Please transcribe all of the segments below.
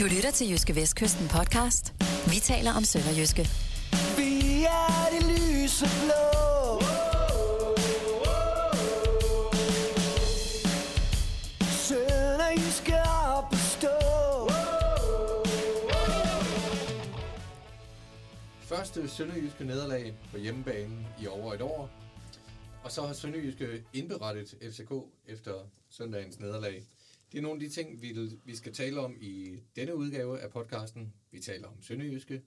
Du lytter til Jyske Vestkysten podcast. Vi taler om Sønderjyske. Vi er det lyse blå. Sønderjyske op at stå. Første Sønderjyske nederlag på hjemmebane i over et år. Og så har Sønderjyske indberettet FCK efter søndagens nederlag. Det er nogle af de ting, vi, vi skal tale om i denne udgave af podcasten. Vi taler om Sønderjyske,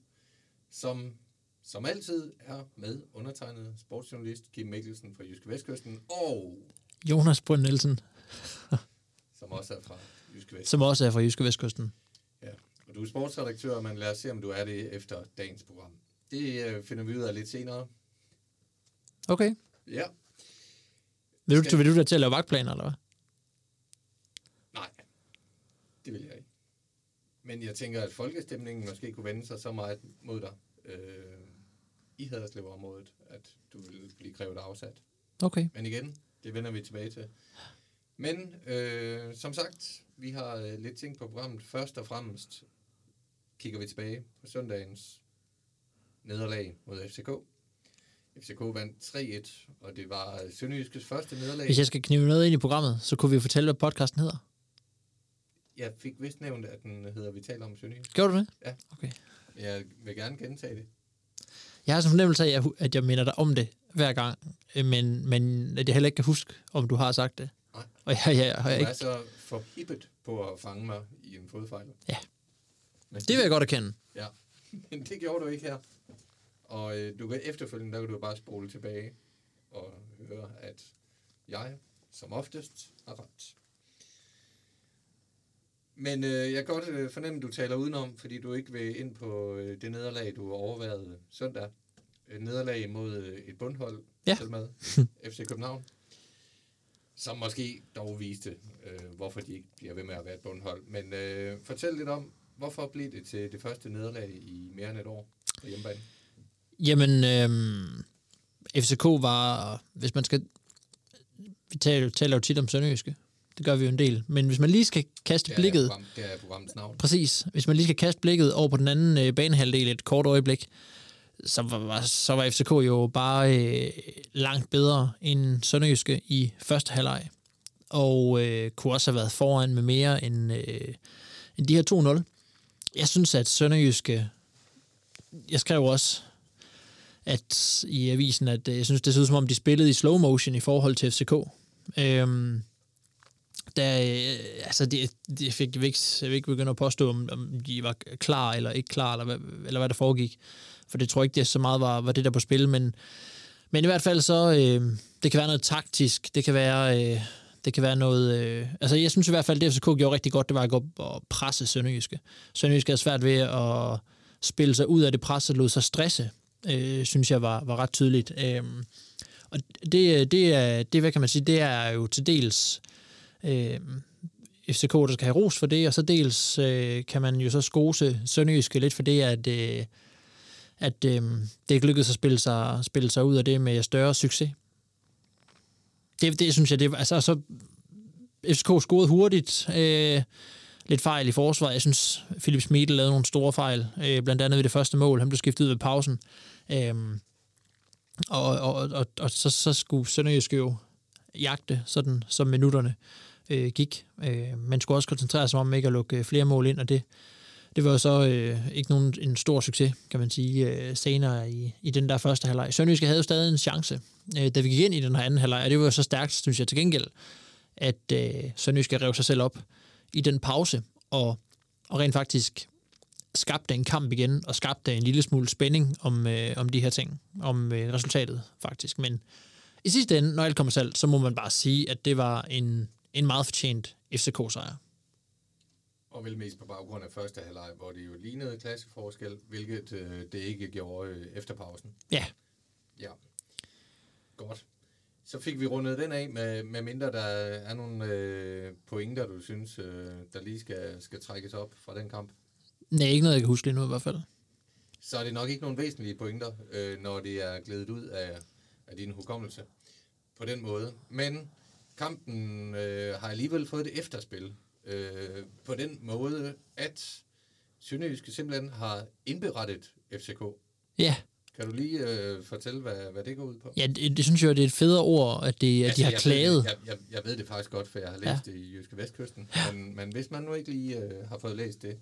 som som altid er med undertegnet sportsjournalist Kim Mikkelsen fra Jyske Vestkysten, og Jonas Brønd Nielsen, som også er fra Jyske Vest. som også er fra Jyske Vestkysten. Ja. Og du er sportsredaktør, men lad os se, om du er det efter dagens program. Det øh, finder vi ud af lidt senere. Okay. Ja. Vil du, Skal- vil du da til at lave vagtplaner, eller hvad? Nej, det vil jeg ikke. Men jeg tænker, at folkestemningen måske kunne vende sig så meget mod dig øh, i Haderslev-området, at du vil blive krævet afsat. Okay. Men igen, det vender vi tilbage til. Men øh, som sagt, vi har øh, lidt ting på programmet. Først og fremmest kigger vi tilbage på søndagens nederlag mod FCK. FCK vandt 3-1, og det var Sønderjyskes første nederlag. Hvis jeg skal knive noget ind i programmet, så kunne vi fortælle, hvad podcasten hedder. Jeg fik vist nævnt, at den hedder Vi taler om Sønderjysk. Gjorde du det? Ja. Okay. Jeg vil gerne gentage det. Jeg har sådan en fornemmelse af, at jeg, minder dig om det hver gang, øh, men, men at jeg heller ikke kan huske, om du har sagt det. Nej. Og jeg, jeg, jeg, Du jeg er ikke, så forhippet på at fange mig i en fodfejl. Ja. Men, det vil jeg godt erkende. Ja, men det gjorde du ikke her. Og øh, du kan efterfølgende, der kan du bare spole tilbage og høre, at jeg som oftest har ret. Men øh, jeg kan godt øh, fornemme, at du taler udenom, fordi du ikke vil ind på øh, det nederlag, du overvejede søndag. Et nederlag mod øh, et bundhold, Ja. selv med FC København. Som måske dog viste, øh, hvorfor de ikke bliver ved med at være et bundhold. Men øh, fortæl lidt om, hvorfor blev det til det første nederlag i mere end et år på hjemmebane? Jamen, øhm, FCK var, hvis man skal, vi taler, taler jo tit om Sønderjyske, det gør vi jo en del, men hvis man lige skal kaste Det er, blikket, program, det er programmets navn. Præcis. Hvis man lige skal kaste blikket over på den anden øh, banehalvdel et kort øjeblik, så var, så var FCK jo bare øh, langt bedre end Sønderjyske i første halvleg. Og øh, kunne også have været foran med mere end, øh, end de her 2-0. Jeg synes, at Sønderjyske... Jeg skrev også at i avisen, at øh, jeg synes, det så ud som om, de spillede i slow motion i forhold til FCK. Øhm, der, øh, altså det, det fik jeg vil ikke, jeg vil ikke begynde at påstå, om, om de var klar eller ikke klar, eller hvad, eller hvad der foregik. For det tror jeg ikke, det så meget var, var det der på spil, men, men i hvert fald så, øh, det kan være noget taktisk, det kan være, øh, det kan være noget, øh, altså jeg synes i hvert fald, det FCK gjorde rigtig godt, det var at gå op og presse Sønderjyske. Sønderjyske havde svært ved at spille sig ud af det pres, og lod sig stresse, øh, synes jeg var, var ret tydeligt. Øh, og det, det, er, det, hvad kan man sige, det er jo til dels øh, FCK, der skal have ros for det, og så dels øh, kan man jo så skose Sønderjyske lidt for det, at, øh, at øh, det ikke lykkedes at spille sig, spille sig ud af det med større succes. Det, det synes jeg, det altså så FCK scorede hurtigt, øh, lidt fejl i forsvaret. Jeg synes, Philip Schmidl lavede nogle store fejl, øh, blandt andet ved det første mål. Han blev skiftet ud ved pausen. Øh, og, og, og, og så, så skulle Sønderjysk jo jagte, sådan som minutterne øh, gik. Øh, man skulle også koncentrere sig om ikke at lukke øh, flere mål ind, og det, det var jo så øh, ikke nogen en stor succes, kan man sige, øh, senere i, i den der første halvleg. Sønderjyske havde jo stadig en chance, øh, da vi gik ind i den her anden halvleg, og det var jo så stærkt, synes jeg til gengæld, at øh, Sønderjyske rev sig selv op i den pause, og, og rent faktisk skabte en kamp igen, og skabte en lille smule spænding om, øh, om de her ting, om øh, resultatet faktisk. Men i sidste ende, når alt kommer til så må man bare sige, at det var en, en meget fortjent FCK-sejr. Og vel mest på baggrund af første halvleg, hvor det jo lignede klasseforskel, hvilket øh, det ikke gjorde øh, efter pausen. Ja, Ja. Godt. Så fik vi rundet den af, med, med mindre der er nogle øh, pointer, du synes, øh, der lige skal, skal trækkes op fra den kamp. nej, ikke noget, jeg kan huske lige nu i hvert fald. Så er det nok ikke nogen væsentlige pointer, øh, når det er glædet ud af, af din hukommelse på den måde. Men kampen øh, har alligevel fået et efterspil øh, på den måde, at Sønderjyske simpelthen har indberettet FCK. Ja, Kan du lige øh, fortælle, hvad, hvad det går ud på? ja det, det synes jeg, det er et federe ord, at, det, at de har jeg klaget. Ved det, jeg, jeg, jeg ved det faktisk godt, for jeg har læst Ja. ja. det i Jyske Vestkysten. Men, men hvis man nu ikke lige øh, har fået læst det,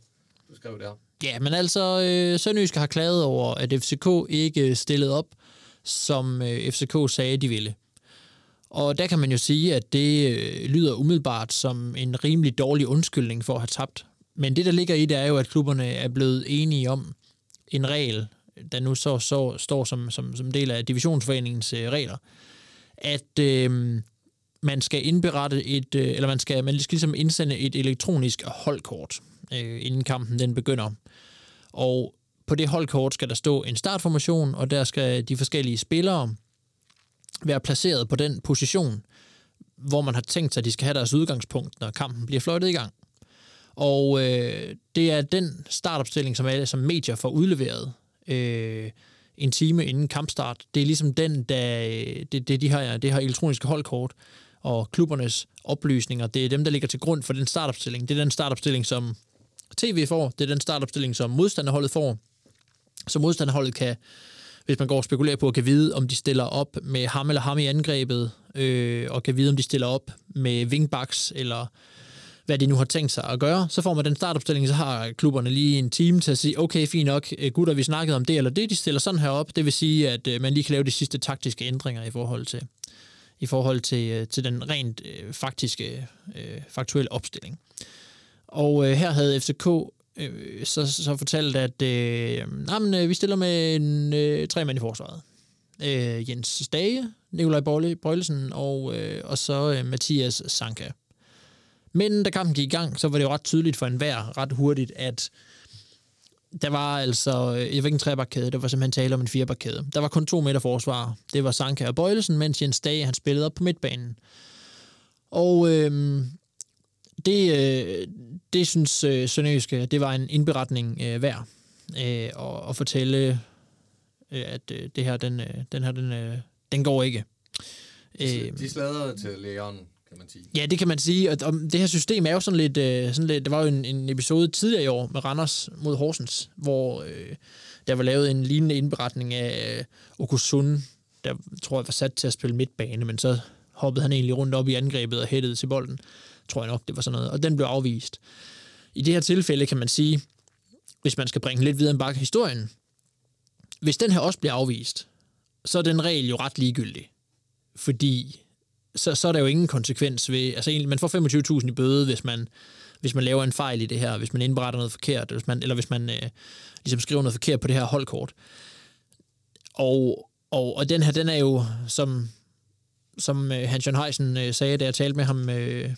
du skrev der. Ja, men altså, øh, Sønderjyske har klaget over, at FCK ikke stillede op, som øh, FCK sagde, de ville. Og der kan man jo sige, at det øh, lyder umiddelbart som en rimelig dårlig undskyldning for at have tabt. Men det, der ligger i det, er jo, at klubberne er blevet enige om en regel, der nu så, så står som, som, som del af divisionsforeningens øh, regler, at øh, man skal indberette et, øh, eller man skal, man skal ligesom indsende et elektronisk holdkort, øh, inden kampen den begynder. Og på det holdkort skal der stå en startformation, og der skal de forskellige spillere være placeret på den position, hvor man har tænkt sig, at de skal have deres udgangspunkt, når kampen bliver fløjtet i gang. Og øh, det er den startopstilling, som alle som medier får udleveret øh, en time inden kampstart. Det er ligesom den, der, øh, det, det, de her, det her elektroniske holdkort og klubbernes oplysninger, det er dem, der ligger til grund for den startopstilling. Det er den startopstilling, som tv får, det er den startopstilling, som modstanderholdet får. Så modstanderholdet kan, hvis man går og spekulerer på, kan vide, om de stiller op med ham eller ham i angrebet, øh, og kan vide, om de stiller op med wingbacks, eller hvad de nu har tænkt sig at gøre. Så får man den startopstilling, så har klubberne lige en time til at sige, okay, fint nok, øh, gutter, vi snakkede om det eller det, de stiller sådan her op. Det vil sige, at øh, man lige kan lave de sidste taktiske ændringer i forhold til, i forhold til, øh, til den rent øh, faktiske, øh, faktuelle opstilling. Og øh, her havde FCK øh, så, så fortalt, at øh, nej, men, øh, vi stiller med en, øh, tre mænd i forsvaret. Øh, Jens Stage, Nikolaj Bøjlesen og, øh, og så øh, Mathias Sanka. Men da kampen gik i gang, så var det jo ret tydeligt for enhver ret hurtigt, at der var altså, øh, jeg ved ikke en trebakkæde, der var simpelthen tale om en firebakkæde. Der var kun to meter forsvar. Det var Sanka og Bøjlesen, mens Jens Dage, han spillede op på midtbanen. Og øhm, det, øh, det synes øh, Sønderjyske, det var en indberetning øh, værd øh, og, at fortælle, øh, at øh, det her, den, øh, den her, den, øh, den går ikke. De, de sladrede til Leon, kan man sige. Ja, det kan man sige. Og, og det her system er jo sådan lidt... Øh, sådan lidt der var jo en, en episode tidligere i år med Randers mod Horsens, hvor øh, der var lavet en lignende indberetning af øh, Okusun, der tror jeg var sat til at spille midtbane, men så hoppede han egentlig rundt op i angrebet og hættede til bolden. Tror jeg nok, det var sådan noget. Og den blev afvist. I det her tilfælde kan man sige, hvis man skal bringe lidt videre end bare historien, hvis den her også bliver afvist, så er den regel jo ret ligegyldig. Fordi så, så er der jo ingen konsekvens ved... Altså, egentlig, man får 25.000 i bøde, hvis man, hvis man laver en fejl i det her, hvis man indberetter noget forkert, hvis man, eller hvis man øh, ligesom skriver noget forkert på det her holdkort. Og, og, og den her, den er jo, som, som øh, Hans Jørgen Heisen øh, sagde, da jeg talte med ham øh,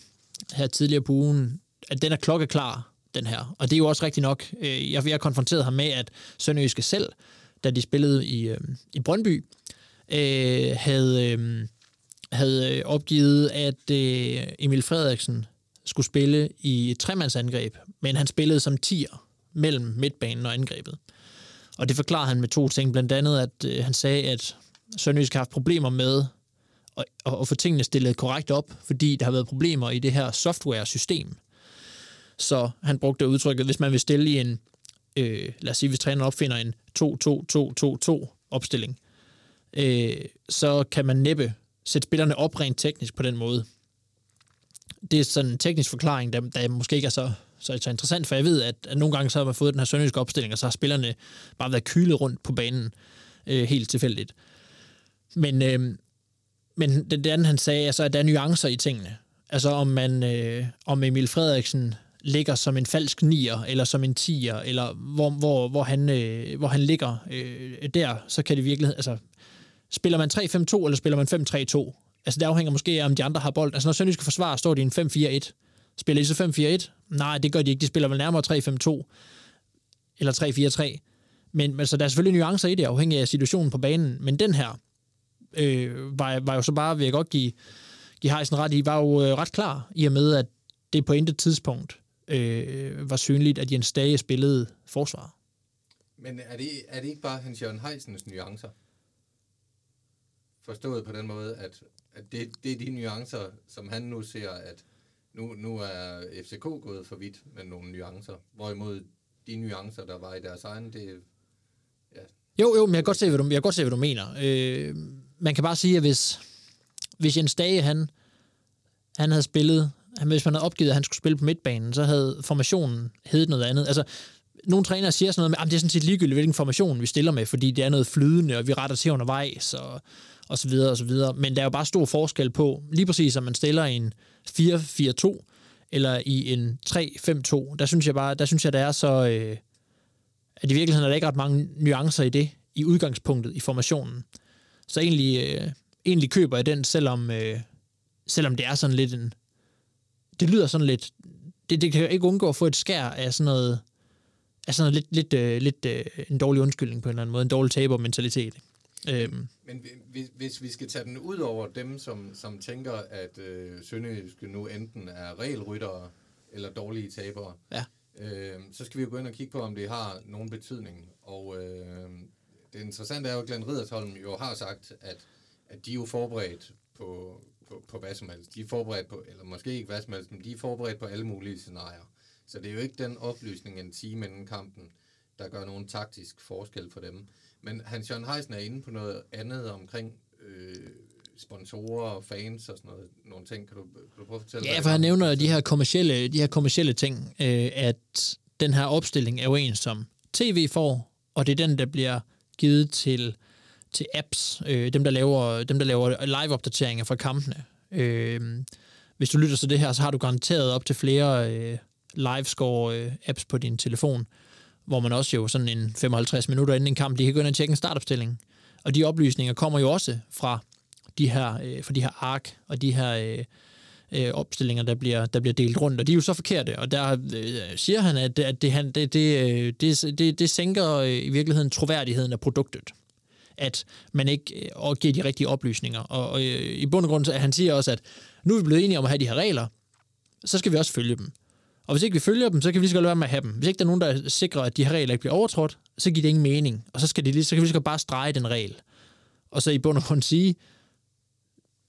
her tidligere på ugen, at den er klokkeklar, den her. Og det er jo også rigtigt nok. Øh, jeg, jeg konfronteret ham med, at Sønderjyske selv, da de spillede i, øh, i Brøndby, øh, havde... Øh, havde øh, opgivet, at øh, Emil Frederiksen skulle spille i et tremandsangreb, men han spillede som tier mellem midtbanen og angrebet. Og det forklarer han med to ting. Blandt andet, at øh, han sagde, at Sønderjysk har haft problemer med og, og, få tingene stillet korrekt op, fordi der har været problemer i det her software-system. Så han brugte udtrykket, hvis man vil stille i en, øh, lad os sige, hvis træneren opfinder en 2-2-2-2-2 opstilling, øh, så kan man næppe sætte spillerne op rent teknisk på den måde. Det er sådan en teknisk forklaring, der, der måske ikke er så, så, så interessant, for jeg ved, at, at nogle gange så har man fået den her sønderjyske opstilling, og så har spillerne bare været kylet rundt på banen øh, helt tilfældigt. Men, øh, men det, det andet, han sagde, altså, at der er nuancer i tingene. Altså om man, øh, om Emil Frederiksen ligger som en falsk nier, eller som en tier, eller hvor, hvor, hvor, han, øh, hvor han ligger øh, der, så kan det virkelig, altså Spiller man 3-5-2, eller spiller man 5-3-2? Altså, det afhænger måske af, om de andre har bold. Altså, når Sønderjyske forsvar står de i en 5-4-1. Spiller de så 5-4-1? Nej, det gør de ikke. De spiller vel nærmere 3-5-2, eller 3-4-3. Men altså, der er selvfølgelig nuancer i det, afhængig af situationen på banen. Men den her øh, var, var jo så bare, vil jeg godt give, give Heisen ret i, var jo øh, ret klar, i og med, at det på intet tidspunkt øh, var synligt, at Jens Dage spillede forsvar. Men er det, er det ikke bare Hans Jørgen Heisens nuancer? Forstået på den måde, at, at det, det er de nuancer, som han nu ser, at nu, nu er FCK gået for vidt med nogle nuancer, hvorimod de nuancer, der var i deres egen, det, Jo, jo, men jeg kan godt se, hvad du, jeg kan godt se, hvad du mener. Øh, man kan bare sige, at hvis, hvis Jens Dage, han, han havde spillet, han, hvis man havde opgivet, at han skulle spille på midtbanen, så havde formationen heddet noget andet. Altså, nogle trænere siger sådan noget med, at det er sådan set ligegyldigt, hvilken formation vi stiller med, fordi det er noget flydende, og vi retter til undervejs, og, og så videre, og så videre. Men der er jo bare stor forskel på, lige præcis om man stiller i en 4-4-2, eller i en 3-5-2. Der synes jeg bare, der synes jeg, der er så... Øh, at i virkeligheden er der ikke ret mange nuancer i det, i udgangspunktet, i formationen. Så egentlig, øh, egentlig køber jeg den, selvom, øh, selvom det er sådan lidt en... Det lyder sådan lidt... Det, det kan jo ikke undgå at få et skær af sådan noget... Af sådan noget lidt, lidt, øh, lidt øh, en dårlig undskyldning på en eller anden måde. En dårlig tabermentalitet. Øhm, Men hvis, hvis vi skal tage den ud over dem, som, som tænker, at øh, Sønderjyske nu enten er regelryttere eller dårlige tabere, Ja. øh, så skal vi jo gå ind og kigge på, om det har nogen betydning. Og øh, det interessante er jo, at Glenn Riddersholm jo har sagt, at, at de er jo forberedt på, på, på hvad som helst. De er forberedt på, eller måske ikke hvad som helst, men de er forberedt på alle mulige scenarier. Så det er jo ikke den oplysning en time inden kampen, der gør nogen taktisk forskel for dem. Men Hans Jørgen Heisen er inde på noget andet omkring øh, sponsorer og fans og sådan noget, nogle ting. Kan du, kan du prøve at fortælle? Ja, for han er? nævner de her kommercielle, de her kommercielle ting, øh, at den her opstilling er jo en, som tv får, og det er den, der bliver givet til, til apps, øh, dem, der laver, dem, der laver live-opdateringer fra kampene. Øh, hvis du lytter til det her, så har du garanteret op til flere øh, live-score-apps øh, på din telefon, hvor man også jo sådan en 55 minutter inden en kamp, de kan gå ind og tjekke en startopstilling. Og de oplysninger kommer jo også fra de her, øh, fra de her ark og de her øh, øh, opstillinger, der bliver, der bliver delt rundt, og de er jo så forkerte, og der øh, siger han, at, at det, han, det, det, øh, det, det, det sænker øh, i virkeligheden troværdigheden af produktet at man ikke øh, og giver de rigtige oplysninger. Og, og i bund og grund, så han siger også, at nu er vi blevet enige om at have de her regler, så skal vi også følge dem. Og hvis ikke vi følger dem, så kan vi lige så godt lade være med at have dem. Hvis ikke der er nogen, der sikrer, at de her regler ikke bliver overtrådt, så giver det ingen mening. Og så, skal de lige, så kan vi lige så godt bare strege den regel. Og så i bund og grund sige,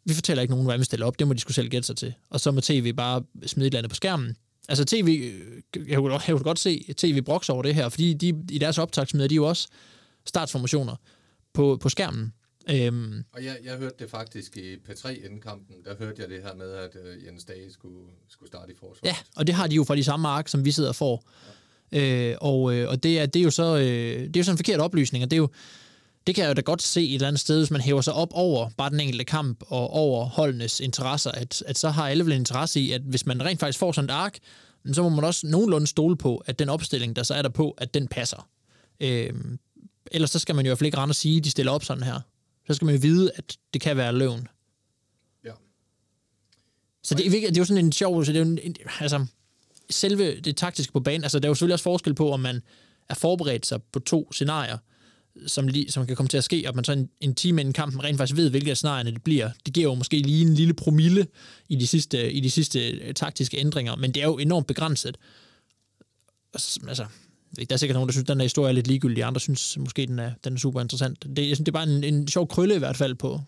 vi fortæller ikke nogen, hvordan vi stiller op, det må de skulle selv gætte sig til. Og så må tv bare smide et eller andet på skærmen. Altså tv, øh, jeg kunne, jeg kunne godt se tv broks over det her, fordi de, i deres optag smider de jo også startsformationer på, på skærmen. Øhm, Og jeg, jeg hørte det faktisk i P3 inden kampen, der hørte jeg det her med, at øh, Jens Dage skulle, skulle starte i forsvaret. ja, og det har de jo fra de samme ark, som vi sidder og får. Øh, og øh, og det, er, det er jo så øh, det er jo sådan en forkert oplysning, og det er jo det kan jeg jo da godt se et eller andet sted, hvis man hæver sig op over bare den enkelte kamp og over holdenes interesser, at, at så har alle vel en interesse i, at hvis man rent faktisk får sådan et ark, så må man også nogenlunde stole på, at den opstilling, der så er der på, at den passer. Øh, ellers så skal man jo i hvert fald ikke rende og sige, at de stiller op sådan her. Så skal man jo vide, at det kan være løgn. Ja. Så det, er det er jo sådan en sjov... Så det er jo en, en, altså, selve det taktiske på banen, altså der er jo selvfølgelig også forskel på, om man er forberedt sig på to scenarier, som, lige, som kan komme til at ske, og man så en, en time inden kampen rent faktisk ved, hvilke af scenarierne det bliver. Det giver jo måske lige en lille promille i de sidste, i de sidste øh, taktiske ændringer, men det er jo enormt begrænset. Altså, der er sikkert nogen, der synes, at den her historie er lidt ligegyldig, andre synes måske, den er, den er super interessant. Det, jeg synes, det er bare en, en sjov krølle i hvert fald på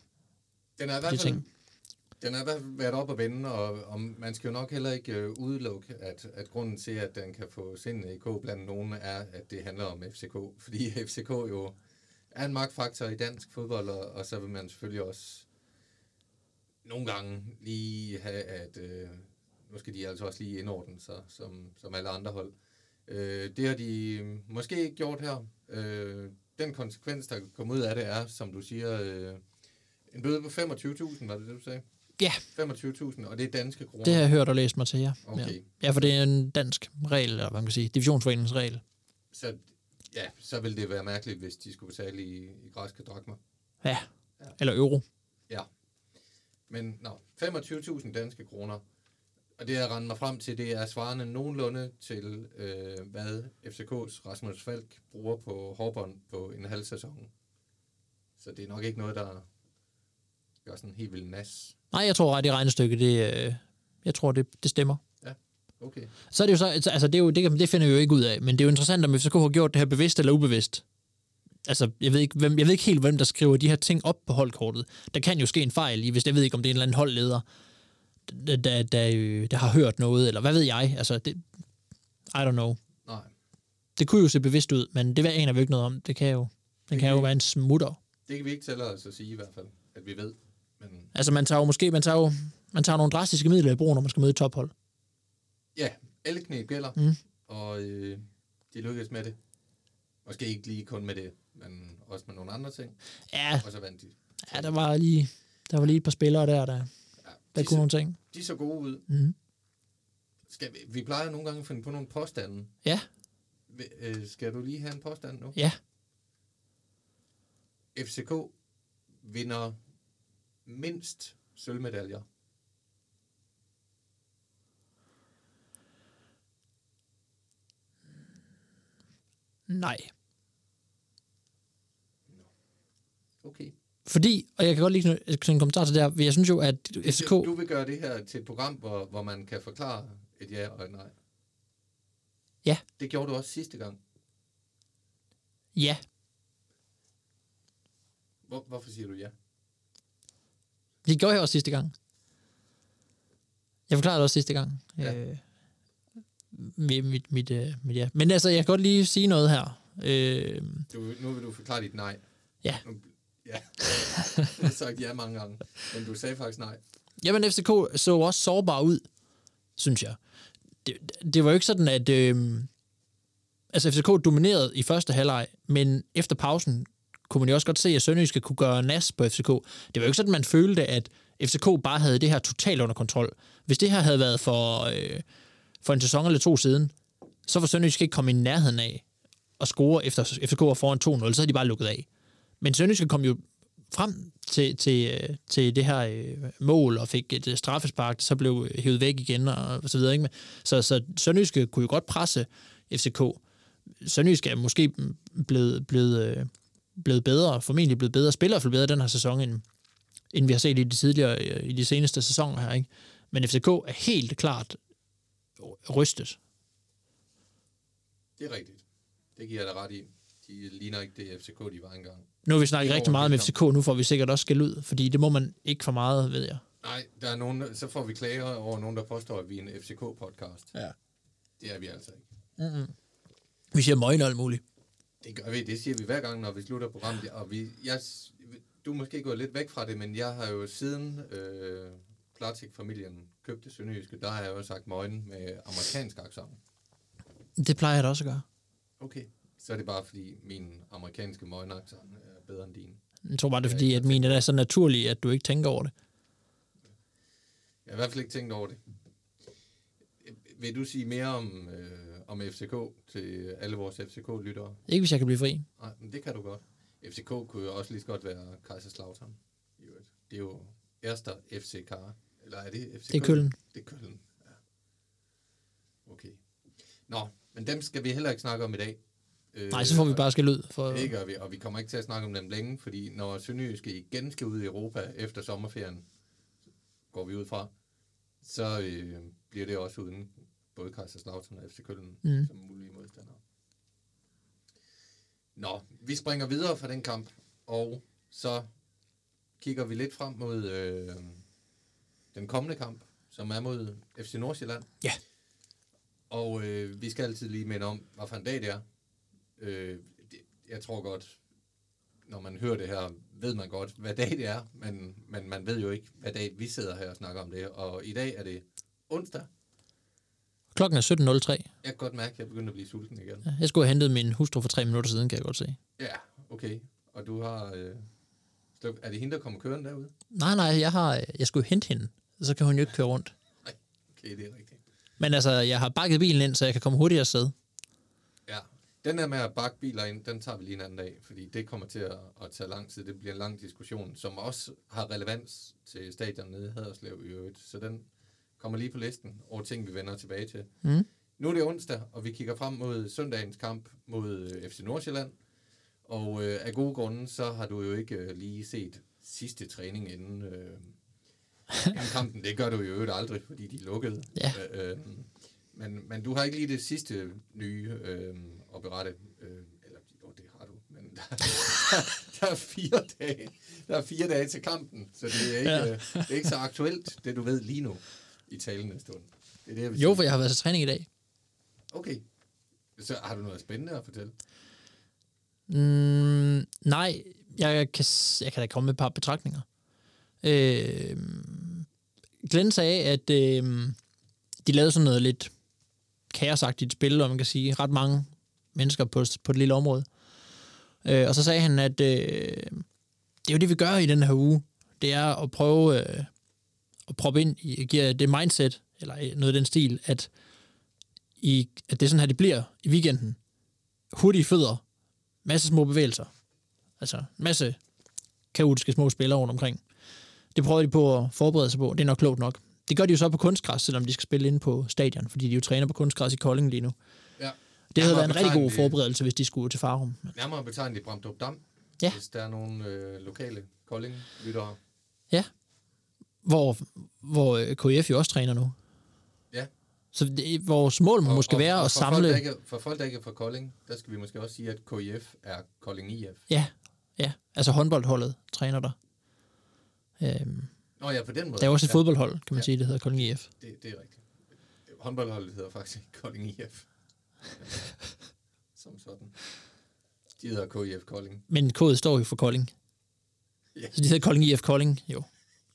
Den er i hvert fald, ting den har i hvert fald været op at vende, og, og man skal jo nok heller ikke øh, udelukke, at, at grunden til, at den kan få sindene i K blandt nogen, er, at det handler om FCK. Fordi FCK jo er en magtfaktor i dansk fodbold, og, og så vil man selvfølgelig også nogle gange lige have, at øh, nu skal de altså også lige indordne sig, som, som alle andre hold. Øh, det har de måske ikke gjort her. Øh, den konsekvens, der kommer ud af det, er, som du siger, øh, en bøde på 25.000, var det det, du sagde? Ja. 25.000, og det er danske kroner. Det har jeg hørt og læst mig til, ja. Okay. Ja. ja, for det er en dansk regel, eller hvad man kan sige, divisionsforeningens regel. Så, ja, så ville det være mærkeligt, hvis de skulle betale i, i græske drakmer. Ja. Eller euro. Ja. Men nå, 25.000 danske kroner. Og det, jeg render mig frem til, det er svarende nogenlunde til, øh, hvad FCK's Rasmus Falk bruger på hårbånd på en halv sæson. Så det er nok ikke noget, der gør sådan helt vildt nas. Nej, jeg tror ret i regnestykket, det, øh, jeg tror, det, det stemmer. Okay. Så er det jo så, altså det, er jo, det, kan- det finder vi jo ikke ud af, men det er jo interessant, om FCK har gjort det her bevidst eller ubevidst. Altså, jeg ved, ikke, hvem, jeg ved ikke helt, hvem der skriver de her ting op på holdkortet. Der kan jo ske en fejl i, hvis jeg ved ikke, om det er en eller anden holdleder, der, der, der, øh, der har hørt noget, eller hvad ved jeg. Altså, det, I don't know. Nej. Det kunne jo se bevidst ud, men det aner vi ikke noget om. Det kan jo, den kan jo være en smutter. Det kan vi ikke tælle os at sige i hvert fald, at vi ved. Men Altså, man tager jo måske man tager jo, man tager nogle drastiske midler i brug, når man skal møde tophold. ja, alle knæ gælder, Mm. og øh, de lykkedes med det. Måske ikke lige kun med det, men også med nogle andre ting, Ja, og så vandt de. ja der var lige, der var lige et par spillere der, der, Ja, der de, kunne nogle så, ting. de så gode ud. Mm. Skal vi, vi plejer nogle gange at finde på nogle påstande. Ja, Øh, skal du lige have en påstand nu? ja. FCK vinder mindst sølvmedaljer. Nej. Okay. Fordi, og jeg kan godt lige knytte en kommentar til det her, jeg synes jo, at FCK... Du, du vil gøre det her til et program, hvor, hvor man kan forklare et ja og et nej. Ja. Det gjorde du også sidste gang. Ja, Hvor, hvorfor siger du ja? Det gjorde jeg også sidste gang. Jeg forklarede det også sidste gang. Ja. Øh, mit, mit, mit, øh, mit, ja. Men altså, jeg kan godt lige sige noget her. Øh, Du, nu vil du forklare dit nej. Ja. Nu, ja. Jeg har sagt ja mange gange, men du sagde faktisk nej. Jamen, FCK så også sårbar ud, synes jeg. Det, det var jo ikke sådan, at... Øh, altså, FCK dominerede i første halvleg, men efter pausen kunne man jo også godt se, at Sønderjyske kunne gøre nas på FCK. Det var jo ikke sådan, man følte, at FCK bare havde det her totalt under kontrol. Hvis det her havde været for, øh, for en sæson eller to siden, så var Sønderjyske ikke kommet i nærheden af at score efter FCK var foran 2-0, så havde de bare lukket af. Men Sønderjyske kom jo frem til, til, øh, til det her øh, mål og fik et øh, straffespark, så blev øh, hævet væk igen og så videre. Ikke? Så, så Sønderjyske kunne jo godt presse FCK. Sønderjyske er måske blevet, blevet, øh, blevet bedre, formentlig blevet bedre, spiller i hvert fald bedre den her sæson, end, end vi har set i de tidligere, øh, i de seneste sæsoner her. Ikke? Men FCK er helt klart rystet. Det er rigtigt. Det giver jeg dig ret i. De ligner ikke det FCK, de var engang. Nu har vi snakket rigtig meget om FCK, nu får vi sikkert også skæld ud, fordi det må man ikke for meget, ved jeg. Nej, der er nogen, så får vi klager over nogen, der påstår, at vi er en FCK-podcast. Ja. Det er vi altså ikke. Vi siger møgn og alt muligt. Det gør vi, det siger vi hver gang, når vi slutter programmet. Og vi, jeg, du er måske gået lidt væk fra det, men jeg har jo siden øh, Platik-familien købte Sønderjyske, der har jeg jo sagt møgen med amerikansk accent. Det plejer jeg da også at gøre. Okay. Så er det bare, fordi min amerikanske møgen-accent er bedre end din. Jeg tror bare, det er fordi, at min er så naturlig, at du ikke tænker over det. Jeg har i hvert fald ikke tænkt over det. Vil du sige mere om, øh, om FCK til alle vores FCK-lyttere? Ikke hvis jeg kan blive fri. Nej, men det kan du godt. FCK kunne jo også lige så godt være Kaiserslautern. Det er jo Erster FCK. Eller er det FC Det er Køln. Det er Køln, ja. Okay. Nå, men dem skal vi heller ikke snakke om i dag. Øh, Nej, så får vi bare skæld ud. For... Det gør vi, og vi kommer ikke til at snakke om dem længe, fordi når Sønderjyske igen skal ud i Europa efter sommerferien, går vi ud fra, så øh, bliver det også uden både Kaiserslautern og FC Køln Mm. som mulige modstandere. Nå, vi springer videre fra den kamp, og så kigger vi lidt frem mod øh, den kommende kamp, som er mod FC Nordsjælland. Ja. Og øh, vi skal altid lige minde om, hvad for en dag det er. Øh, det, jeg tror godt, når man hører det her, ved man godt, hvad dag det er, men, men man ved jo ikke, hvad dag vi sidder her og snakker om det. Og i dag er det onsdag. Klokken er 17.03. Jeg kan godt mærke, at jeg begynder at blive sulten igen. Ja, Jeg skulle have hentet min hustru for tre minutter siden, kan jeg godt se. Ja, okay. Og du har... Øh, er det hende, der kommer kørende derude? Nej, nej, jeg, har, jeg skulle hente hende. Så kan hun jo ikke køre rundt. Nej, okay, det er rigtigt. Men altså, jeg har bakket bilen ind, så jeg kan komme hurtigere afsted. Ja, den der med at bakke biler ind, den tager vi lige en anden dag, fordi det kommer til at, at tage lang tid. Det bliver en lang diskussion, som også har relevans til stadion nede i Haderslev i øvrigt. Så den kommer lige på listen over ting, vi vender tilbage til. Mm. Nu er det onsdag, og vi kigger frem mod søndagens kamp mod øh, FC Nordsjælland. Og øh, af gode grunde, så har du jo ikke øh, lige set sidste træning inden, øh, inden kampen. Det gør du jo øvrigt aldrig, fordi de er lukkede. Ja. Øh, øh, men, men du har ikke lige det sidste nye øh, at berette. Øh, eller, jo, det har du. Men der, der, er fire dage, der er fire dage til kampen, så det er ikke, Ja. ja. det er ikke så aktuelt, det du ved lige nu i talende stund. Det er det, jeg vil Jo, sige. for jeg har været til træning i dag. Okay. Så har du noget spændende at fortælle? Mm, nej, jeg kan, jeg kan da komme med et par betragtninger. Øh, Glenn sagde, at øh, de lavede sådan noget lidt kaosagtigt spil, og man kan sige ret mange mennesker på, på et lille område. Øh, og så sagde han, at øh, det er jo det, vi gør i den her uge. Det er at prøve øh, at proppe ind i give det mindset, eller noget i den stil, at, i, at det er sådan her, det bliver i weekenden. Hurtige fødder, masse små bevægelser. Altså masse kaotiske små spillere rundt omkring. Det prøver de på at forberede sig på. Det er nok klogt nok. Det gør de jo så på kunstgræs, selvom de skal spille inde på stadion, fordi de jo træner på kunstgræs i Kolding lige nu. Ja. Det havde været en rigtig god betegnet- forberedelse, hvis de skulle til Farum. Nærmere betegnet i Bramdrup Dam, Ja. hvis der er nogle øh, lokale Kolding-lyttere. Hvor, hvor øh, KF jo også træner nu. Ja. Så det, vores mål må måske være at for samle... Folk, ikke, for folk, der ikke er fra Kolding, der skal vi måske også sige, at KIF er Kolding IF. Ja, ja. Altså håndboldholdet træner der. Øhm, Nå ja, på den måde. der er også et ja, fodboldhold, kan man Ja. sige, det hedder Kolding IF. Det, det er rigtigt. Håndboldholdet hedder faktisk ikke Kolding IF. Som sådan. De hedder KIF Kolding. Men kodet står jo for Kolding. Ja. Så de hedder Kolding IF Kolding, jo.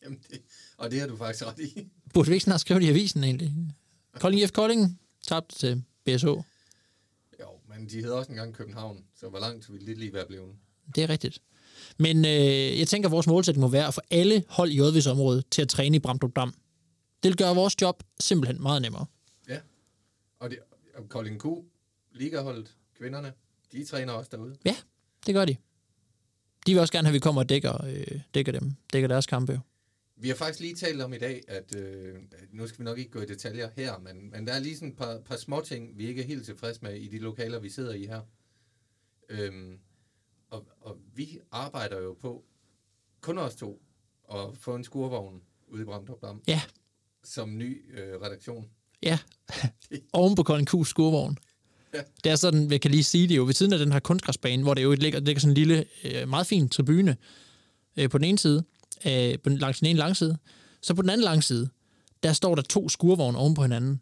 Jamen det, og det har du faktisk ret i. Burde vi ikke snart skrive det i avisen, egentlig? Kolding IF Kolding tabte til BSH. Jo, men de hedder også engang København, så hvor langt ville det lige være blevet? Det er rigtigt. Men øh, jeg tænker, at vores målsætning må være at få alle hold i Odvis område til at træne i Bramdrup Dam. Det vil gøre vores job simpelthen meget nemmere. Ja. Og, det, og Kolding Q, ligaholdet, kvinderne, de træner også derude. Ja, det gør de. De vil også gerne have, at vi kommer og dækker, øh, dækker dem, dækker deres kampe. Vi har faktisk lige talt om i dag, at øh, nu skal vi nok ikke gå i detaljer her, men, men der er lige sådan et par, par små ting, vi ikke er helt tilfredse med i de lokaler, vi sidder i her. Øhm, og, og vi arbejder jo på, kun os to, at få en skurvogn ude i Bramdrup Dam, Ja, som ny øh, redaktion. ja. Oven på Kolding Q's skurvogn. Ja. Det er sådan, jeg kan lige sige det jo, ved siden af den her kunstgræsbane, hvor det jo ligger, ligger sådan en lille, øh, meget fin tribune øh, på den ene side, øh, på den, langs den ene langside. Så på den anden langside, der står der to skurvogne oven på hinanden.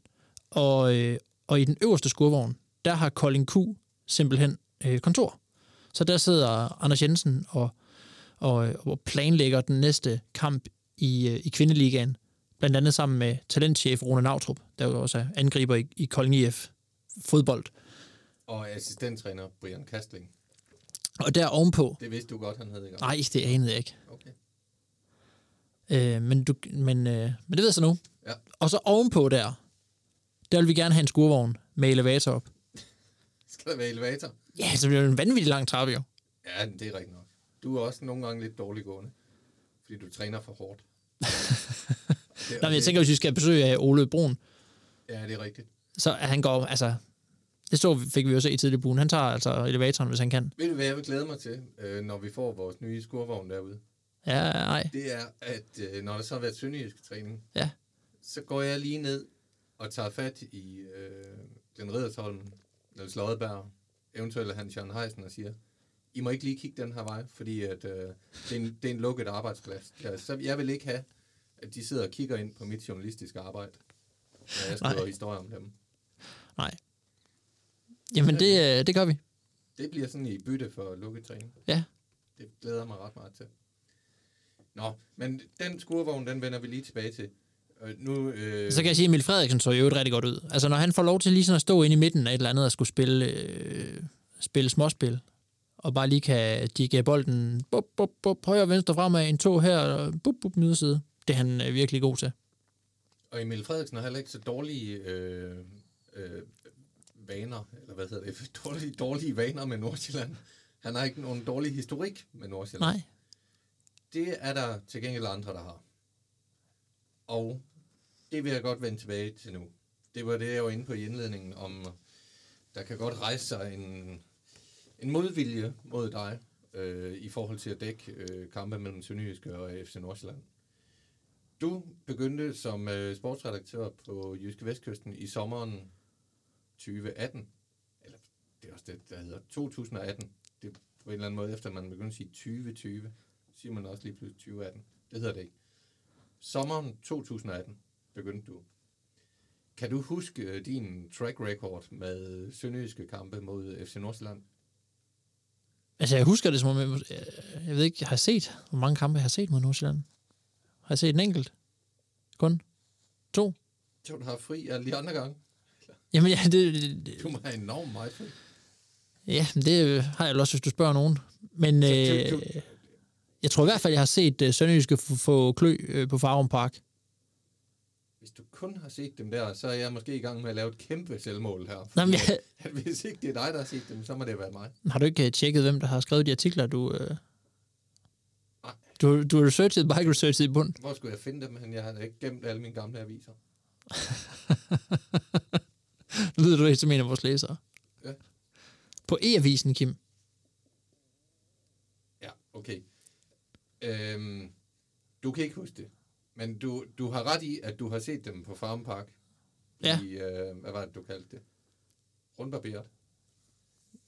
Og, øh, og i den øverste skurvogn, der har Kolding Q simpelthen øh, kontor. Så der sidder Anders Jensen og, og, og planlægger den næste kamp i, øh, i kvindeligaen. Blandt andet sammen med talentchef Rune Nautrup, der jo også er angriber i, i Kolding IF fodbold. Og assistenttræner Brian Kastling. Og der ovenpå, Det vidste du godt, han hed, ikke? nej, det anede jeg ikke. Okay. Øh, men, du, men, øh, men det ved jeg så nu. Ja. Og så ovenpå der, der vil vi gerne have en skurvogn med elevator op. Skal der være elevator? Ja, så bliver det en vanvittig lang trappe jo. Ja, det er rigtigt nok. Du er også nogle gange lidt dårlig gående, fordi du træner for hårdt. det, Nå, men jeg tænker, hvis vi skal besøge af Ole Brun, Ja, det er rigtigt. så er han går, altså, det så fik vi se i tidlig buen. Han tager altså elevatoren, hvis han kan. Ved du, hvad jeg vil glæde mig til, øh, når vi får vores nye skurvogn derude? Ja, nej. Det er, at øh, når der så har været sønderjysk træning, Ja. så går jeg lige ned og tager fat i øh, Glenn Riddersholm, Niels Lodberg, eventuelt Hans Jørgen Heisen og siger, I må ikke lige kigge den her vej, fordi at, øh, det, er en, det er en lukket arbejdsplads. Ja, så jeg vil ikke have, at de sidder og kigger ind på mit journalistiske arbejde, når jeg skriver Nej. historier om dem. Nej. Jamen, det, øh, det gør vi. Det bliver sådan i bytte for lukket træning. Ja. Det glæder mig ret meget til. Nå, men den skurvogn, den vender vi lige tilbage til. Øh, nu, øh, Så kan jeg sige, at Emil Frederiksen så jo rigtig godt ud. Altså, når han får lov til lige sådan at stå inde i midten af et eller andet og skulle spille, øh, spille småspil, og bare lige kan dirigere bolden bup, bup, bup, højre venstre fremad, en to her, og bup, bup, yderside. Det er han øh, virkelig god til. Og Emil Frederiksen har heller ikke så dårlige øh, øh, vaner, eller hvad hedder det, dårlige, dårlige vaner med Nordsjælland. Han har ikke nogen dårlig historik med Nordsjælland. Nej. Det er der til gengæld andre, der har. Og det vil jeg godt vende tilbage til nu. Det var det, jeg var inde på i indledningen, om der kan godt rejse sig en, en modvilje mod dig øh, i forhold til at dække øh, kampe mellem Sønderjyske og FC Nordsjælland. Du begyndte som øh, sportsredaktør på Jyske Vestkysten i sommeren 2018. Eller det er også det, der hedder 2018. Det er på en eller anden måde, efter man begyndte at sige 2020, siger man også lige pludselig 2018. Det hedder det ikke. Sommeren 2018 begyndte du. Kan du huske øh, din track record med sønderjyske kampe mod FC Nordsjælland? Altså, jeg husker det som om, jeg, jeg ved ikke, jeg har set, hvor mange kampe jeg har set mod Nordsjælland. Har jeg set en enkelt? Kun? To? Så du har fri alle de andre gange. Jamen, ja, det, det, det Du må have enormt meget fri. ja, det øh, har jeg også, hvis du spørger nogen. Men Så øh, du- du- jeg tror i hvert fald, jeg har set uh, Sønderjyske få, få klø øh, på Farum Park. Hvis du kun har set dem der, så er jeg måske i gang med at lave et kæmpe selvmål her. Fordi men at, jeg, at hvis ikke det er dig, der har set dem, så må det være mig. har du ikke øh, tjekket, hvem der har skrevet de artikler, du... Øh, Nej. du, du researchet, bare ikke researchet i bund. Hvor skulle jeg finde dem? Men jeg har ikke gemt alle mine gamle aviser. Nu lyder du ikke som en af vores læsere. Ja. På E-avisen, Kim. Ja, okay. Øhm, du kan ikke huske det. Men du, du har ret i, at du har set dem på Farm Park. Ja. I, øh, hvad var det, du kaldte det? Rundbarberet.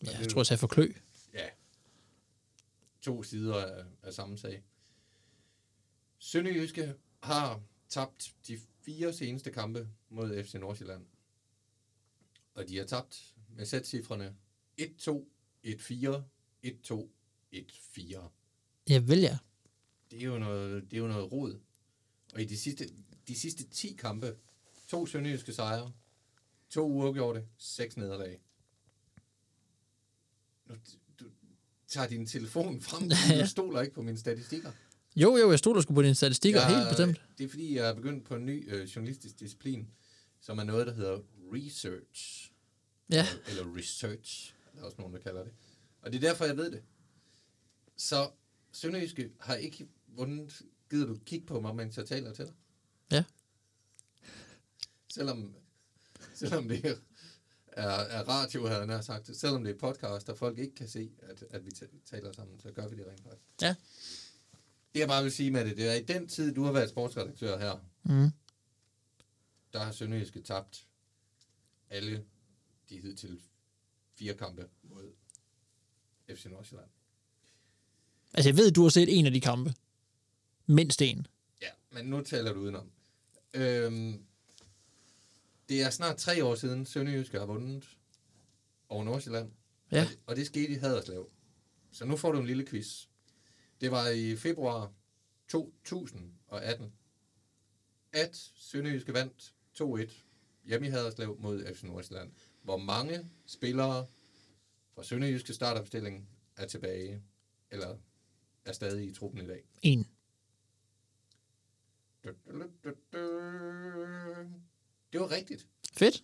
Ja, jeg tror, jeg sagde for klø. Ja. To sider af, af samme sag. Sønderjyske har tabt de fire seneste kampe mod FC Nordsjælland. Og de har tabt med sætcifrene 1-2, 1-4, 1-2, 1-4. Ja, vel ja. Det er jo noget, det er jo noget rod. Og i de sidste, de sidste 10 kampe, to sønderjyske sejre, to uafgjorte, seks nederlag. Nu, du tager din telefon frem, du stoler ikke på mine statistikker. Jo, jo, jeg stoler sgu på dine statistikker, Jeg- helt bestemt. Det er fordi, jeg er begyndt på en ny øh, journalistisk disciplin, som er noget, der hedder research. Ja, Eller research, der er også nogen, der kalder det. Og det er derfor, jeg ved det. Så Sønderjyske har ikke vundet... Gider du kigge på mig, mens jeg taler til dig? ja. Selvom, selvom det er, er radio, havde jeg nær sagt. Selvom det er podcast, og folk ikke kan se, at, at vi ta- taler sammen, så gør vi det rent faktisk. Ja. Det jeg bare vil sige med det, det er, at i den tid, du har været sportsredaktør her, Mm. der har Sønderjyske tabt alle de hidtil fire kampe mod FC Nordsjælland. Altså, jeg ved, du har set en af de kampe. Mindst en. Ja, men nu taler du udenom. Øhm, det er snart tre år siden, Sønderjyske har vundet over Nordsjælland. Ja. Og, det, og det skete i Haderslev. Så nu får du en lille quiz. Det var i februar 2018, at Sønderjyske vandt 2-1 hjemme i Haderslev mod FC Nordsjælland. Hvor mange spillere fra Sønderjyske startopstilling er tilbage, eller er stadig i truppen i dag? En. Det var rigtigt. Fedt.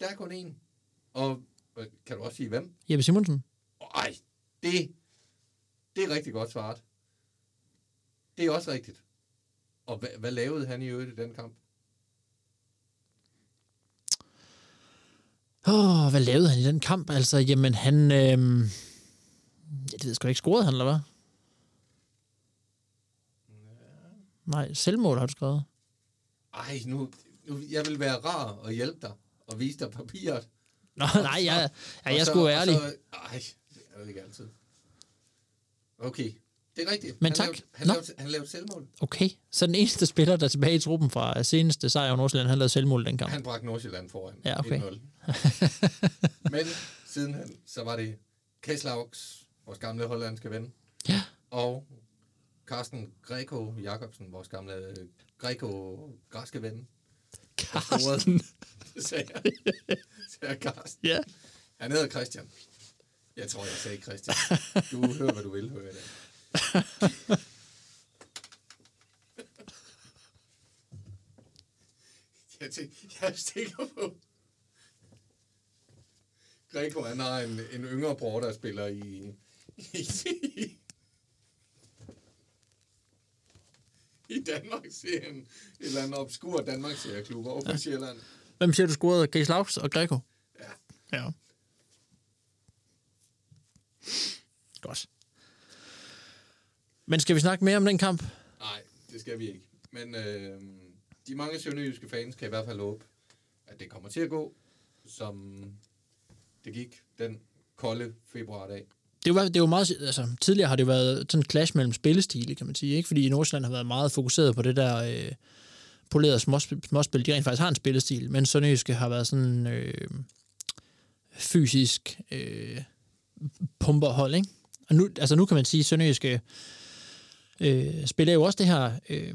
Der er kun én. Og øh, kan du også sige hvem? Jeppe Simonsen. Ej, det, det er rigtig godt svaret. Det er også rigtigt. Og hvad, hvad lavede han i øvrigt i den kamp? Åh, oh, hvad lavede han i den kamp? Altså, jamen, han... Øhm... Jeg det ved jeg sgu ikke, scorede han, eller hvad? Nej, selvmål har du skrevet. Ej, nu, nu jeg vil være rar og hjælpe dig og vise dig papiret. Nå, nej, jeg, ja, Og jeg så- skulle og ærlig. Så, ej, det er jo ikke altid. Okay, det er rigtigt. Men han tak. Lavede, han, Nå. lavede, han lavede selvmål. Okay, så den eneste spiller, der er tilbage i truppen fra seneste sejr over Nordsjælland, han lavede selvmål i den kamp. Han bragte Nordsjælland foran. Ja, okay. 1-0. Men sidenhen, så var det Keslaugs, vores gamle hollandske ven, Ja. og Carsten Greco Jacobsen, vores gamle øh, Greco-græske ven. Carsten. Det sagde jeg. Sagde jeg Carsten. Ja. Han hedder Christian. Jeg tror, jeg sagde Christian. Du hører, hvad du vil høre det. Jeg, tænker, jeg er sikker på, Greco, han har en, en yngre bror, der spiller i, i, i Danmark serien et eller andet obskur Danmark serieklub over på ja. Sjælland. Hvem siger du scorede? Case Lauks og Greco? Ja. Ja. Godt. Men skal vi snakke mere om den kamp? Nej, det skal vi ikke. Men øh, de mange sønderjyske fans kan i hvert fald håbe, at det kommer til at gå, som det gik den kolde februardag. Det var, det var meget, altså, tidligere har det været sådan en clash mellem spillestile, kan man sige, ikke? Fordi Nordsjælland har været meget fokuseret på det der, øh, poleret småspil, småspil, de rent faktisk har en spillestil, men Sønderjyske har været sådan øh, fysisk øh, pumperhold, ikke? Og nu, altså nu kan man sige, at Sønderjyske øh, spiller jo også det her øh,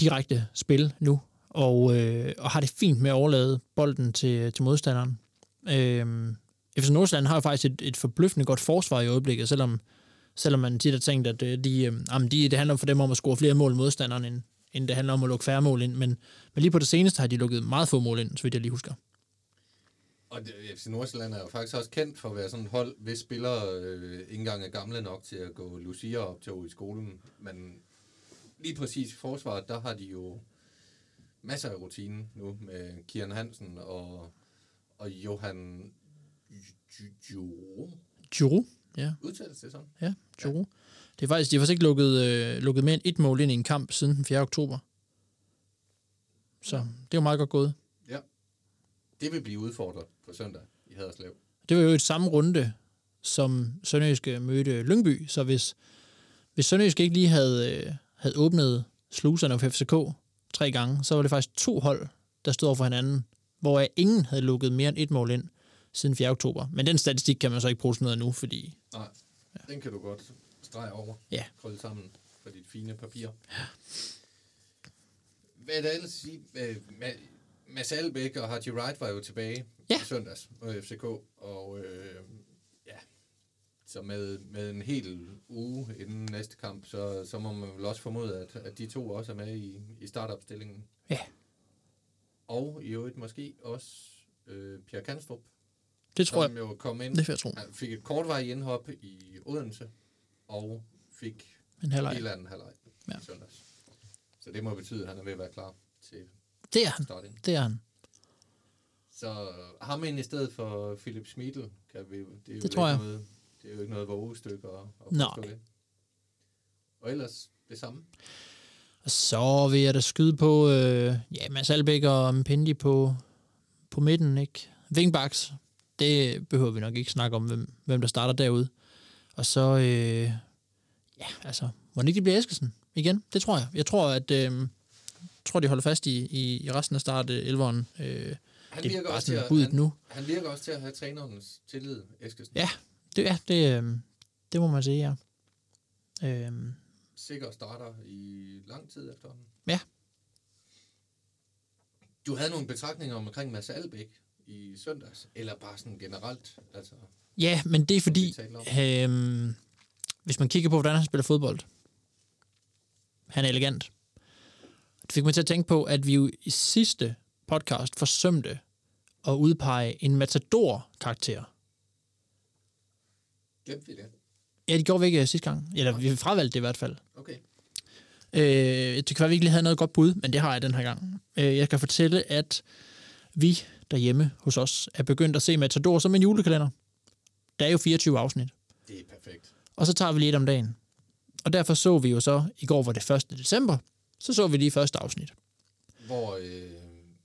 direkte spil nu, og, øh, og har det fint med at overlade bolden til, til modstanderen. Øh, FC Nordsjælland har jo faktisk et, et forbløffende godt forsvar i øjeblikket, selvom, selvom man tit har tænkt, at øh, de, øh, jamen de, det handler for dem om at score flere mål modstanderen, end, end det handler om at lukke færre mål ind. Men, men lige på det seneste har de lukket meget få mål ind, så vidt jeg lige husker. Og det, FC Nordsjælland er jo faktisk også kendt for at være sådan et hold, hvis spillere øh, ikke engang er gamle nok til at gå Lucia op til i skolen. Men lige præcis i forsvaret, der har de jo masser af rutine nu med Kieran Hansen og, og Johan Juro. Juro, ja. Udtales det sådan? Ja, Juro. Det er faktisk, de har faktisk ikke lukket, øh, lukket mere end et mål ind i en kamp siden den 4. oktober. Så det er jo meget godt gået. Ja. Det vil blive udfordret på søndag i Haderslev. Det var jo et samme runde, som Sønderjyske mødte Lyngby, så hvis, hvis Sønderjyske ikke lige havde, øh, havde åbnet sluserne for FCK tre gange, så var det faktisk to hold, der stod over for hinanden, hvor ingen havde lukket mere end et mål ind siden 4. oktober. Men den statistik kan man så ikke bruge sådan noget nu, fordi... Nej, ja. den kan du godt strege over. Ja. Krølle sammen på dit fine papir. Ja. Hvad er det ellers at sige? Ma- Mads Albæk og Haji Wright var jo tilbage Ja. i søndags mod FCK, og øh, ja, så med, med en hel uge inden næste kamp, så, så må man vel også formode, at, at de to også er med i, i startopstillingen. Ja. Og i øvrigt måske også øh, Pierre Kanstrup, Det tror jeg, som jo kom ind. det jeg tro. Han fik et kortvarigt indhop i Odense, og fik En halvleg. helt anden halvleg Ja. i søndags. Så det må betyde, at han er ved at være klar til Det er han. starting. Det er han. Så ham ind i stedet for Philip Schmidl, kan vi, det, er jo Det tror ikke jeg. Noget, det er jo ikke noget vågestykke at, at påstå det. Og ellers det samme. Og så vil jeg da skyde på, øh, ja, Mads Albeck og Mpendi på, på midten, ikke? Wingbacks, det behøver vi nok ikke snakke om, hvem, hvem der starter derude. Og så, øh, ja, altså, må det ikke blive Eskesen igen? Det tror jeg. Jeg tror, at øh, tror, de holder fast i, i, i resten af start 11'eren. Øh, Han det er virker, også til at, han, nu. han virker også til at have trænerens tillid, Eskesen. Ja, det, ja, det, øh, det må man sige, ja. Øh, Sikker starter i lang tid efterhånden. Ja. Du havde nogle betragtninger omkring Mads Albæk i søndags, eller bare sådan generelt? Altså, Ja, men det er fordi, øhm, hvis man kigger på, hvordan han spiller fodbold, han er elegant. Det fik mig til at tænke på, at vi jo i sidste podcast forsømte at udpege en matador-karakter. glemte vi det? Ja, det gjorde vi ikke øh, sidste gang. Eller vi fravalgte det i hvert fald. Okay. Øh, det kan være, vi ikke lige havde noget godt bud, men det har jeg den her gang. Øh, jeg kan fortælle, at vi derhjemme hos os er begyndt at se Matador som en julekalender. Der er jo 24 afsnit. Det er perfekt. Og så tager vi lige et om dagen. Og derfor så vi jo så, i går var det 1. december, så så vi lige første afsnit. Hvor øh,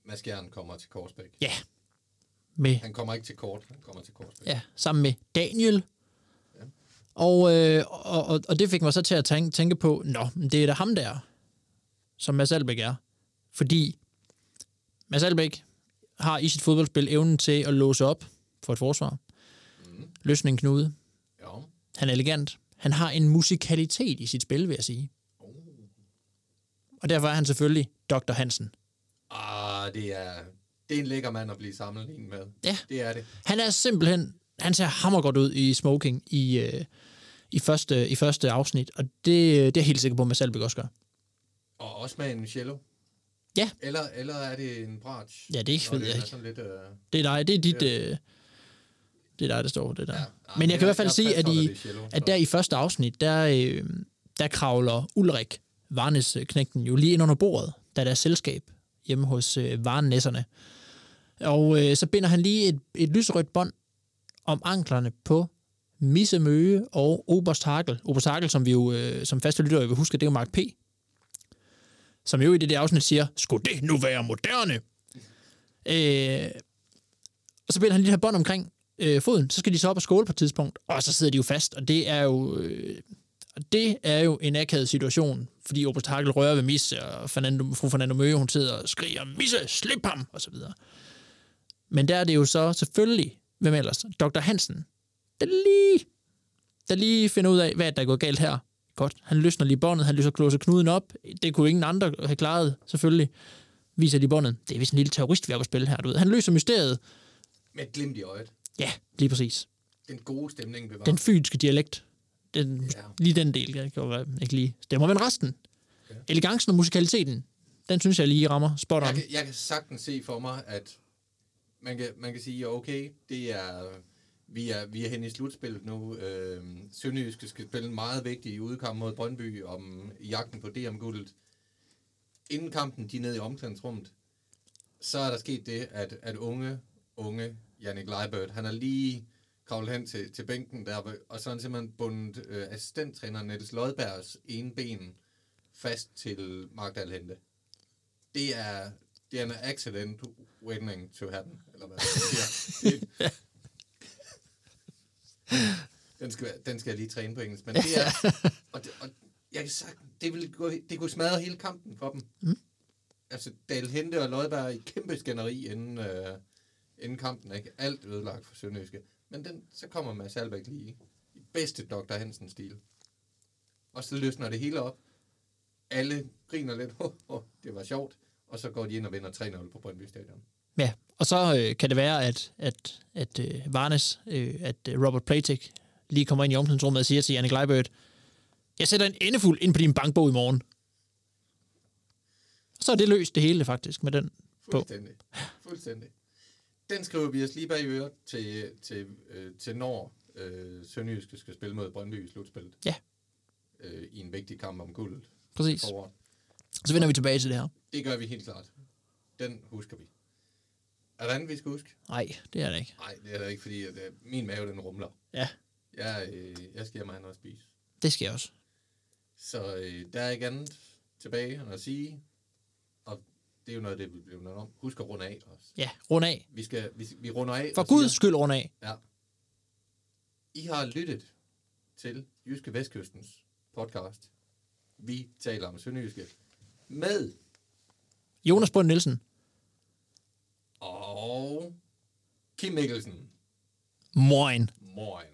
Mads Gjern kommer til Korsbæk. Ja. Med, Han kommer ikke til Kort, han kommer til Korsbæk. ja, sammen med Daniel. Ja. Og, øh, og, og, og det fik mig så til at tænke, tænke på, nå, det er da ham der, som Mads Albeck er. Fordi Mads Albeck har i sit fodboldspil evnen til at låse op for et forsvar. Mm. Løsne en knude. Ja. Han er elegant. Han har en musikalitet i sit spil, vil jeg sige. Oh. Og derfor er han selvfølgelig Dr. Hansen. Ah, det er, det er en lækker mand at blive sammenlignet med. Ja. Det er det. Han er simpelthen, han ser hammergodt ud i smoking i, øh, i, første, i første afsnit, og det, det er jeg helt sikker på, at Albeck også gør. Og også med en cello. Ja. Eller, eller er det en bratsch? Ja, det Når ved jeg er ikke. Lidt, øh, Det er dig, det er dit... Øh, det er dig, der står det der. Ja. Ja. Ej, Men jeg kan i hvert fald jeg sige, at, i, cello, at der i første afsnit, der, øh, der kravler Ulrik, Varnes knægten, jo lige ind under bordet, da der er selskab hjemme hos øh, Varnæsserne. Og øh, så binder han lige et, et lyserødt bånd om anklerne på Misse Møge og Oberst Hakel. Oberst Hakel, som vi jo øh, som faste lyttere vil huske, det er jo Mark P. Som jo i det der afsnit siger, skulle det nu være moderne? Øh, og så binder han lige her bånd omkring øh, foden, så skal de så op og skåle på et tidspunkt, og så sidder de jo fast, og det er jo... Øh, Og det er jo en akavet situation, fordi Obstakel Hakel rører ved Misse, og Fernando, fru Fernando Møge, hun sidder og skriger, Misse, slip ham, og så videre. Men der er det jo så selvfølgelig, hvem ellers? Dr. Hansen, der lige, der lige finder ud af, hvad der er gået galt her. Godt, han løsner lige båndet, han løser klåse knuden op. Det kunne ingen andre have klaret, selvfølgelig. Viser de båndet. Det er vist en lille terrorist, vi har på spil her. Du ved. Han løser mysteriet. Med et glimt i øjet. Ja, lige præcis. Den gode stemning bevarer. Den fynske dialekt. Den, Ja. Lige den del, jeg kan ikke lige stemmer, men resten. Elegancen og musikaliteten, den synes jeg lige rammer spot on. jeg, kan, jeg kan sagtens se for mig, at man kan, man kan sige, okay, det er, vi er, vi er hen i slutspillet nu. Øh, Sønderjyske skal spille en meget vigtig udkamp mod Brøndby om jagten på DM-guldet. Inden kampen, de er nede i omklædningsrummet, så er der sket det, at, at unge, unge Jannik Leibert, han er lige kravlet hen til, til bænken der, og så har han simpelthen bundet øh, assistenttræner Niels Lodbergs ene ben fast til Mark Dalhente. Det er, det er en accident waiting to happen, eller hvad man siger. Det, den, skal, den skal jeg lige træne på engelsk, men det er, og, det, og jeg kan sagt, det, ville gå, det kunne smadre hele kampen for dem. Mm. Altså, Dalhente og Lodberg er i kæmpe skænderi inden, øh, inden kampen, ikke? Alt ødelagt for Sønderjyske. Men den, så kommer Mads Albeck lige i bedste Dr. Hansen-stil. Og så løsner det hele op. Alle griner lidt, oh, oh, det var sjovt. Og så går de ind og vinder 3-0 på Brøndby Stadion. Ja, og så øh, kan det være, at, at, at øh, Varnes, øh, at øh, Robert Platek lige kommer ind i omklædningsrummet og siger til Jannik Leibert, jeg sætter en endefuld ind på din bankbog i morgen. Og så er det løst det hele faktisk med den på. Fuldstændig. Fuldstændig. Den skriver vi os lige bag i øret til, til, øh, til når øh, Sønderjyske skal spille mod Brøndby i slutspillet. Ja. Øh, I en vigtig kamp om guldet. Præcis. Foråret. Så vender vi tilbage til det her. Det gør vi helt klart. Den husker vi. Er der andet, vi skal huske? Nej, det er det ikke. Nej, det er der ikke, fordi at, øh, min mave den rumler. Ja, Jeg, øh, jeg skal have noget at spise. det skal jeg også. Så øh, der er ikke andet tilbage end at sige. Og det er jo noget, det vi bliver noget om. Husk at runde af også. Ja, rund af. Vi, skal, vi, vi runder af. For og siger- guds skyld rund af. Ja. I har lyttet til Jyske Vestkystens podcast. Vi taler om Sønderjyske med Jonas Bund Nielsen. Oh. Kim Mikkelsen. Moin. Moin.